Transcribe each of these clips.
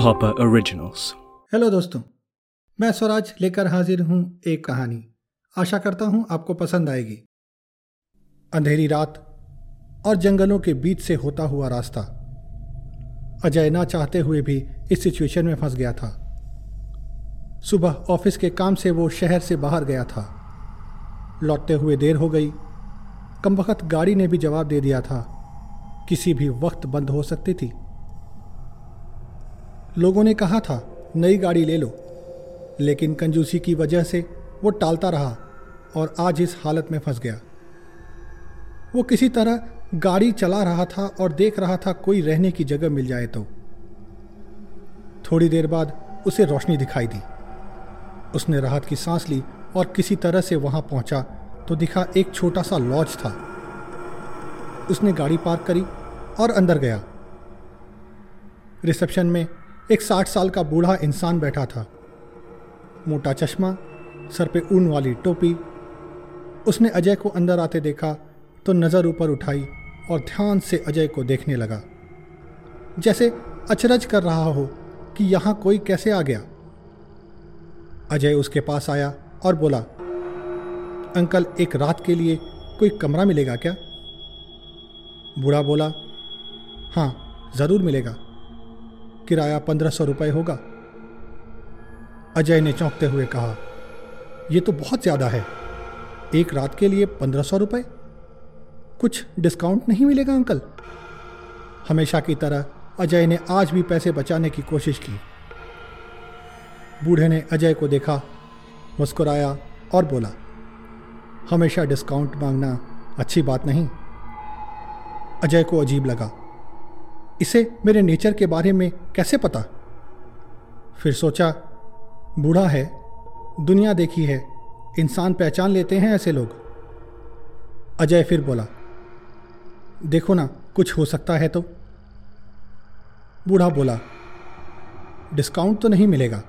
Hopper originals hello दोस्तों। मैं स्वराज लेकर हाजिर हूँ एक कहानी। आशा करता हूँ आपको पसंद आएगी। अंधेरी रात और जंगलों के बीच से होता हुआ रास्ता। अजय ना चाहते हुए भी इस सिचुएशन में फंस गया था। सुबह ऑफ़िस के काम से वो शहर से बाहर गया था। लौटते हुए देर हो गई। कम वक्त गाड़ी ने भी जवाब दे दिया था। किसी भी वक्त बंद हो सकती थी। लोगों ने कहा था, नई गाड़ी ले लो। लेकिन कंजूसी की वजह से वो टालता रहा और आज इस हालत में फंस गया। वो किसी तरह गाड़ी चला रहा था और देख रहा था कोई रहने की जगह मिल जाए तो। थोड़ी देर बाद उसे रोशनी दिखाई दी। उसने राहत की सांस ली और किसी तरह से वहाँ पहुँचा तो दिखा एक छोटा सा लॉज था। उसने गाड़ी पार्क करी और अंदर गया। रिसेप्शन में एक साठ साल का बूढ़ा इंसान बैठा था। मोटा चश्मा, सर पे ऊन वाली टोपी। उसने अजय को अंदर आते देखा तो नज़र ऊपर उठाई और ध्यान से अजय को देखने लगा। जैसे अचरज कर रहा हो कि यहाँ कोई कैसे आ गया। अजय उसके पास आया और बोला, अंकल, एक रात के लिए कोई कमरा मिलेगा क्या? बूढ़ा बोला हाँ ज़रूर मिलेगा। किराया पंद्रह सौ रुपये होगा। अजय ने चौंकते हुए कहा यह तो बहुत ज़्यादा है। एक रात के लिए पंद्रह सौ रुपये कुछ डिस्काउंट नहीं मिलेगा, अंकल? हमेशा की तरह अजय ने आज भी पैसे बचाने की कोशिश की। बूढ़े ने अजय को देखा, मुस्कुराया और बोला, हमेशा डिस्काउंट मांगना अच्छी बात नहीं। अजय को अजीब लगा। इसे मेरे नेचर के बारे में कैसे पता? फिर सोचा, बूढ़ा है, दुनिया देखी है, इंसान पहचान लेते हैं ऐसे लोग। अजय फिर बोला, देखो ना, कुछ हो सकता है तो? बूढ़ा बोला, डिस्काउंट तो नहीं मिलेगा।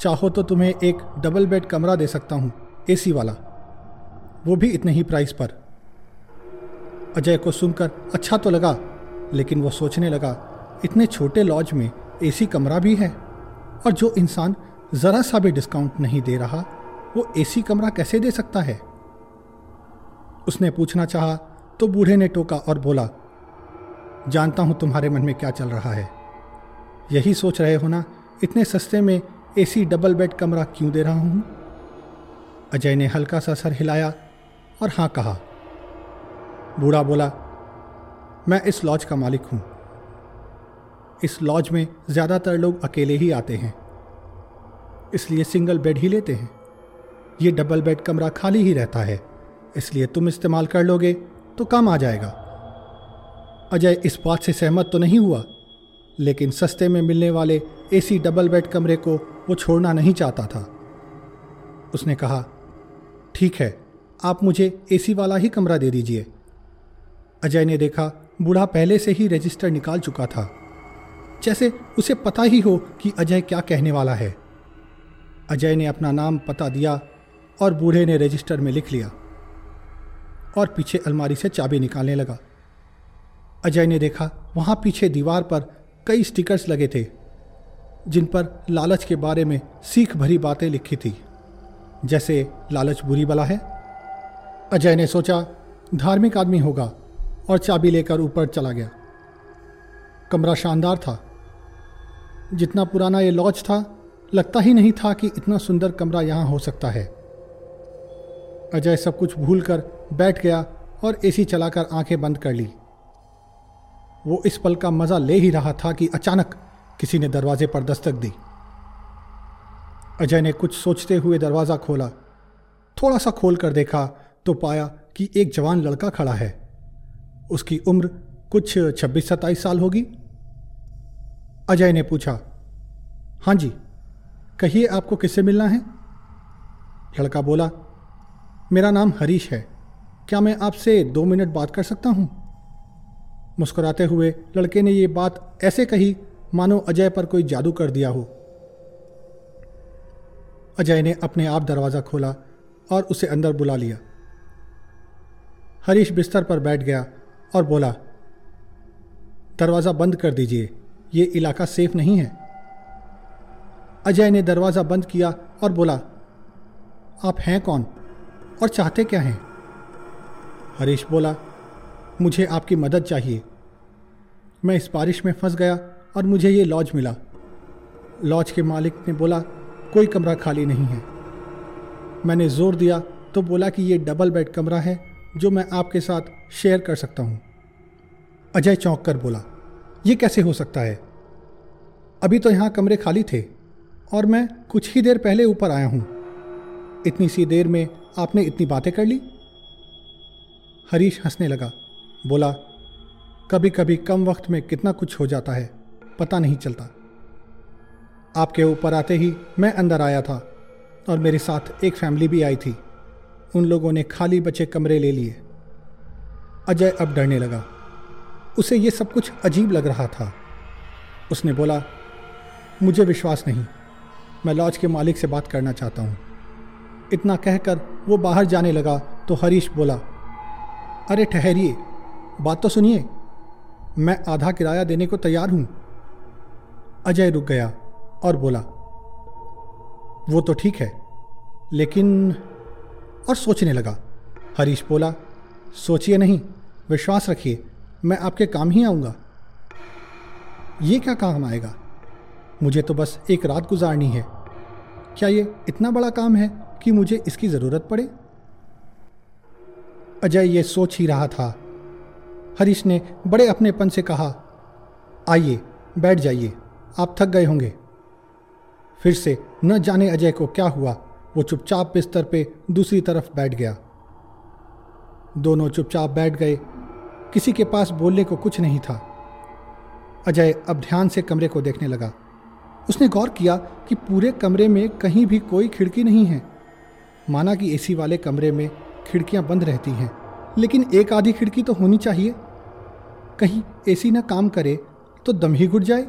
चाहो तो तुम्हें एक डबल बेड कमरा दे सकता हूँ, एसी वाला। वो भी इतने ही प्राइस पर। अजय को सुनकर अच्छा तो लगा लेकिन वो सोचने लगा, इतने छोटे लॉज में एसी कमरा भी है और जो इंसान ज़रा सा भी डिस्काउंट नहीं दे रहा, वो एसी कमरा कैसे दे सकता है? उसने पूछना चाहा तो बूढ़े ने टोका और बोला, जानता हूँ तुम्हारे मन में क्या चल रहा है। यही सोच रहे हो ना, इतने सस्ते में एसी डबल बेड कमरा क्यों दे रहा हूँ? अजय ने हल्का सा सर हिलाया और हाँ कहा। बूढ़ा बोला मैं इस लॉज का मालिक हूँ। इस लॉज में ज़्यादातर लोग अकेले ही आते हैं। इसलिए सिंगल बेड ही लेते हैं। ये डबल बेड कमरा खाली ही रहता है। इसलिए तुम इस्तेमाल कर लोगे तो काम आ जाएगा। अजय, इस बात से सहमत तो नहीं हुआ, लेकिन सस्ते में मिलने वाले एसी डबल बेड कमरे को वो छोड़ना नहीं चाहता था। उसने कहा, ठीक है, आप मुझे एसी वाला ही कमरा दे दीजिए। अजय ने देखा बूढ़ा पहले से ही रजिस्टर निकाल चुका था। जैसे उसे पता ही हो कि अजय क्या कहने वाला है। अजय ने अपना नाम पता दिया और बूढ़े ने रजिस्टर में लिख लिया। और पीछे अलमारी से चाबी निकालने लगा। अजय ने देखा, वहाँ पीछे दीवार पर कई स्टिकर्स लगे थे, जिन पर लालच के बारे में सीख भरी बातें लिखी थी। जैसे, लालच बुरी बला है? अजय ने सोचा, धार्मिक आदमी होगा। और चाबी लेकर ऊपर चला गया। कमरा शानदार था। जितना पुराना ये लॉज था, लगता ही नहीं था कि इतना सुंदर कमरा यहाँ हो सकता है। अजय सब कुछ भूल कर बैठ गया और एसी चलाकर आँखें बंद कर ली। वो इस पल का मज़ा ले ही रहा था कि अचानक किसी ने दरवाजे पर दस्तक दी। अजय ने कुछ सोचते हुए दरवाज़ा खोला। थोड़ा सा खोल कर देखा तो पाया कि एक जवान लड़का खड़ा है। उसकी उम्र कुछ छब्बीस, सत्ताईस साल होगी। अजय ने पूछा हाँ जी, कहिए आपको किससे मिलना है? लड़का बोला, मेरा नाम हरीश है। क्या मैं आपसे दो मिनट बात कर सकता हूँ? मुस्कुराते हुए लड़के ने यह बात ऐसे कही, मानो अजय पर कोई जादू कर दिया हो। अजय ने अपने आप दरवाज़ा खोला और उसे अंदर बुला लिया। हरीश बिस्तर पर बैठ गया और बोला, दरवाज़ा बंद कर दीजिए, ये इलाका सेफ़ नहीं है. अजय ने दरवाज़ा बंद किया और बोला, आप हैं कौन और चाहते क्या हैं? हरीश बोला, मुझे आपकी मदद चाहिए। मैं इस बारिश में फंस गया और मुझे ये लॉज मिला। लॉज के मालिक ने बोला, कोई कमरा खाली नहीं है। मैंने ज़ोर दिया तो बोला कि ये डबल बेड कमरा है जो मैं आपके साथ शेयर कर सकता हूँ। अजय चौंक कर बोला, ये कैसे हो सकता है? अभी तो यहाँ कमरे खाली थे और मैं कुछ ही देर पहले ऊपर आया हूँ। इतनी सी देर में आपने इतनी बातें कर ली? हरीश हंसने लगा, बोला कभी कभी कम वक्त में कितना कुछ हो जाता है, पता नहीं चलता। आपके ऊपर आते ही मैं अंदर आया था और मेरे साथ एक फैमिली भी आई थी। उन लोगों ने खाली बचे कमरे ले लिए। अजय अब डरने लगा। उसे ये सब कुछ अजीब लग रहा था। उसने बोला, मुझे विश्वास नहीं। मैं लॉज के मालिक से बात करना चाहता हूँ। इतना कहकर वो बाहर जाने लगा तो हरीश बोला, अरे ठहरिए, बात तो सुनिए। मैं आधा किराया देने को तैयार हूँ। अजय रुक गया और बोला, वो तो ठीक है, लेकिन और सोचने लगा। हरीश बोला, सोचिए नहीं विश्वास रखिए, मैं आपके काम ही आऊँगा। ये क्या काम आएगा? मुझे तो बस एक रात गुजारनी है। क्या ये इतना बड़ा काम है कि मुझे इसकी ज़रूरत पड़े? अजय ये सोच ही रहा था। हरीश ने बड़े अपनेपन से कहा, आइए, बैठ जाइए, आप थक गए होंगे। फिर से न जाने अजय को क्या हुआ, वो चुपचाप बिस्तर पे दूसरी तरफ़ बैठ गया। दोनों चुपचाप बैठ गए किसी के पास बोलने को कुछ नहीं था। अजय अब ध्यान से कमरे को देखने लगा। उसने गौर किया कि पूरे कमरे में कहीं भी कोई खिड़की नहीं है। माना कि एसी वाले कमरे में खिड़कियाँ बंद रहती हैं, लेकिन एक आधी खिड़की तो होनी चाहिए। कहीं एसी ना काम करे तो दम ही घुट जाए।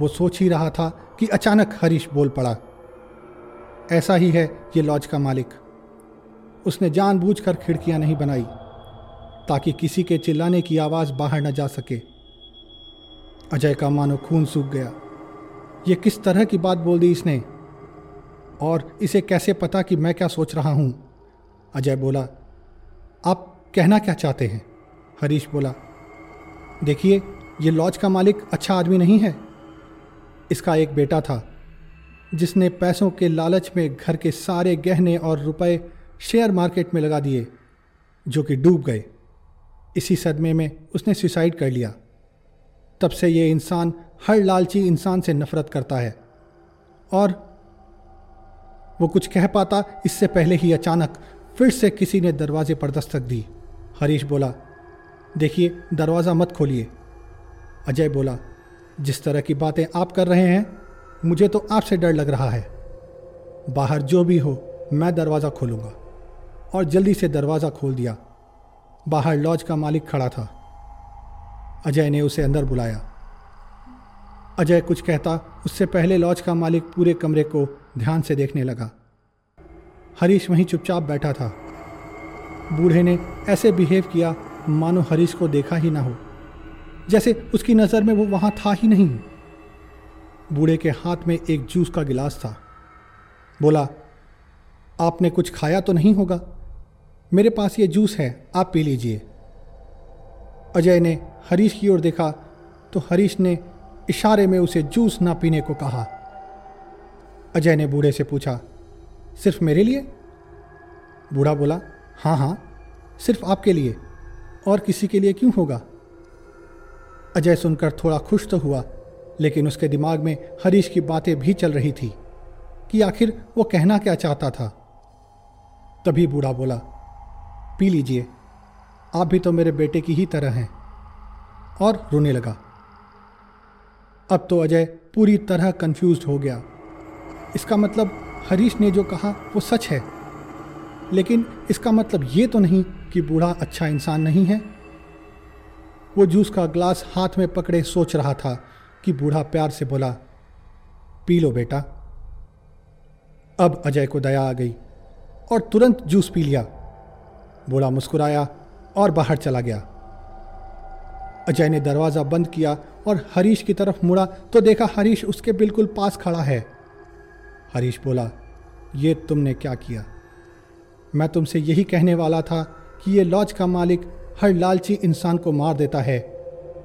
वो सोच ही रहा था कि अचानक हरीश बोल पड़ा, ऐसा ही है ये लॉज का मालिक। उसने जानबूझकर खिड़कियाँ नहीं बनाई। ताकि किसी के चिल्लाने की आवाज़ बाहर न जा सके। अजय का मानो खून सूख गया। ये किस तरह की बात बोल दी इसने? और इसे कैसे पता कि मैं क्या सोच रहा हूँ? अजय बोला, आप कहना क्या चाहते हैं? हरीश बोला, देखिए, ये लॉज का मालिक अच्छा आदमी नहीं है। इसका एक बेटा था, जिसने पैसों के लालच में घर के सारे गहने और रुपए शेयर मार्केट में लगा दिए, जो कि डूब गए। इसी सदमे में उसने सुसाइड कर लिया। तब से ये इंसान, हर लालची इंसान से नफरत करता है। और वो कुछ कह पाता, इससे पहले ही अचानक फिर से किसी ने दरवाजे पर दस्तक दी। हरीश बोला, देखिए, दरवाज़ा मत खोलिए। अजय बोला, जिस तरह की बातें आप कर रहे हैं, मुझे तो आपसे डर लग रहा है। बाहर जो भी हो, मैं दरवाज़ा खोलूँगा। और जल्दी से दरवाज़ा खोल दिया। बाहर लॉज का मालिक खड़ा था। अजय ने उसे अंदर बुलाया। अजय कुछ कहता, उससे पहले लॉज का मालिक पूरे कमरे को ध्यान से देखने लगा। हरीश वहीं चुपचाप बैठा था। बूढ़े ने ऐसे बिहेव किया, मानो हरीश को देखा ही ना हो। जैसे उसकी नज़र में वो वहाँ था ही नहीं। बूढ़े के हाथ में एक जूस का गिलास था। बोला, आपने कुछ खाया तो नहीं होगा? मेरे पास ये जूस है, आप पी लीजिए। अजय ने हरीश की ओर देखा तो हरीश ने इशारे में उसे जूस ना पीने को कहा। अजय ने बूढ़े से पूछा, सिर्फ़ मेरे लिए? बूढ़ा बोला हाँ हाँ सिर्फ़ आपके लिए, और किसी के लिए क्यों होगा? अजय सुनकर थोड़ा खुश तो हुआ, लेकिन उसके दिमाग में हरीश की बातें भी चल रही थी, कि आखिर वो कहना क्या चाहता था। तभी बूढ़ा बोला पी लीजिए। आप भी तो मेरे बेटे की ही तरह हैं। और रोने लगा। अब तो अजय पूरी तरह कंफ्यूज हो गया। इसका मतलब हरीश ने जो कहा, वो सच है। लेकिन इसका मतलब ये तो नहीं कि बूढ़ा अच्छा इंसान नहीं है। वो जूस का ग्लास हाथ में पकड़े सोच रहा था कि बूढ़ा प्यार से बोला, पी लो बेटा। अब अजय को दया आ गई और तुरंत जूस पी लिया। बूढ़ा मुस्कुराया और बाहर चला गया। अजय ने दरवाज़ा बंद किया और हरीश की तरफ़ मुड़ा तो देखा हरीश उसके बिल्कुल पास खड़ा है। हरीश बोला, ये तुमने क्या किया? मैं तुमसे यही कहने वाला था कि ये लॉज का मालिक हर लालची इंसान को मार देता है।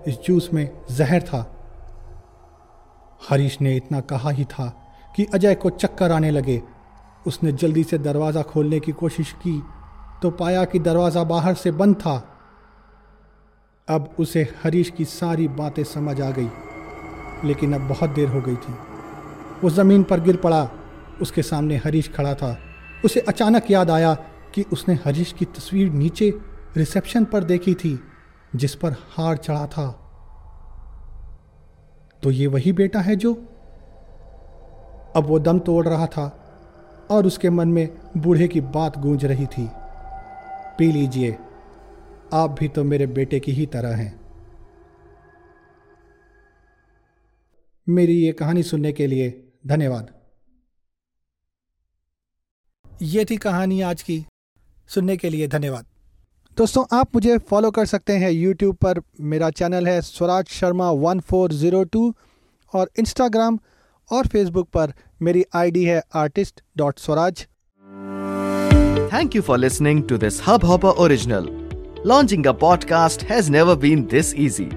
इस जूस में जहर था। हरीश ने इतना कहा ही था कि अजय को चक्कर आने लगे। उसने जल्दी से दरवाज़ा खोलने की कोशिश की तो पाया कि दरवाज़ा बाहर से बंद था। अब उसे हरीश की सारी बातें समझ आ गई, लेकिन अब बहुत देर हो गई थी। वो ज़मीन पर गिर पड़ा, उसके सामने हरीश खड़ा था। उसे अचानक याद आया कि उसने हरीश की तस्वीर नीचे रिसेप्शन पर देखी थी, जिस पर हार चढ़ा था। तो ये वही बेटा है जो? अब वो दम तोड़ रहा था, और उसके मन में बूढ़े की बात गूंज रही थी। पी लीजिए। आप भी तो मेरे बेटे की ही तरह हैं। मेरी ये कहानी सुनने के लिए धन्यवाद। ये थी कहानी आज की। सुनने के लिए धन्यवाद। दोस्तों, आप मुझे फॉलो कर सकते हैं यूट्यूब पर। मेरा चैनल है Swaraj Sharma one four zero two और इंस्टाग्राम और फेसबुक पर मेरी आईडी है artist dot Swaraj. Thank you for listening to this Hubhopper original. Launching a podcast has never been this easy.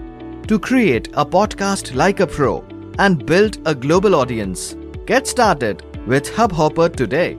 To create a podcast like a pro and build a global audience, get started with Hubhopper today.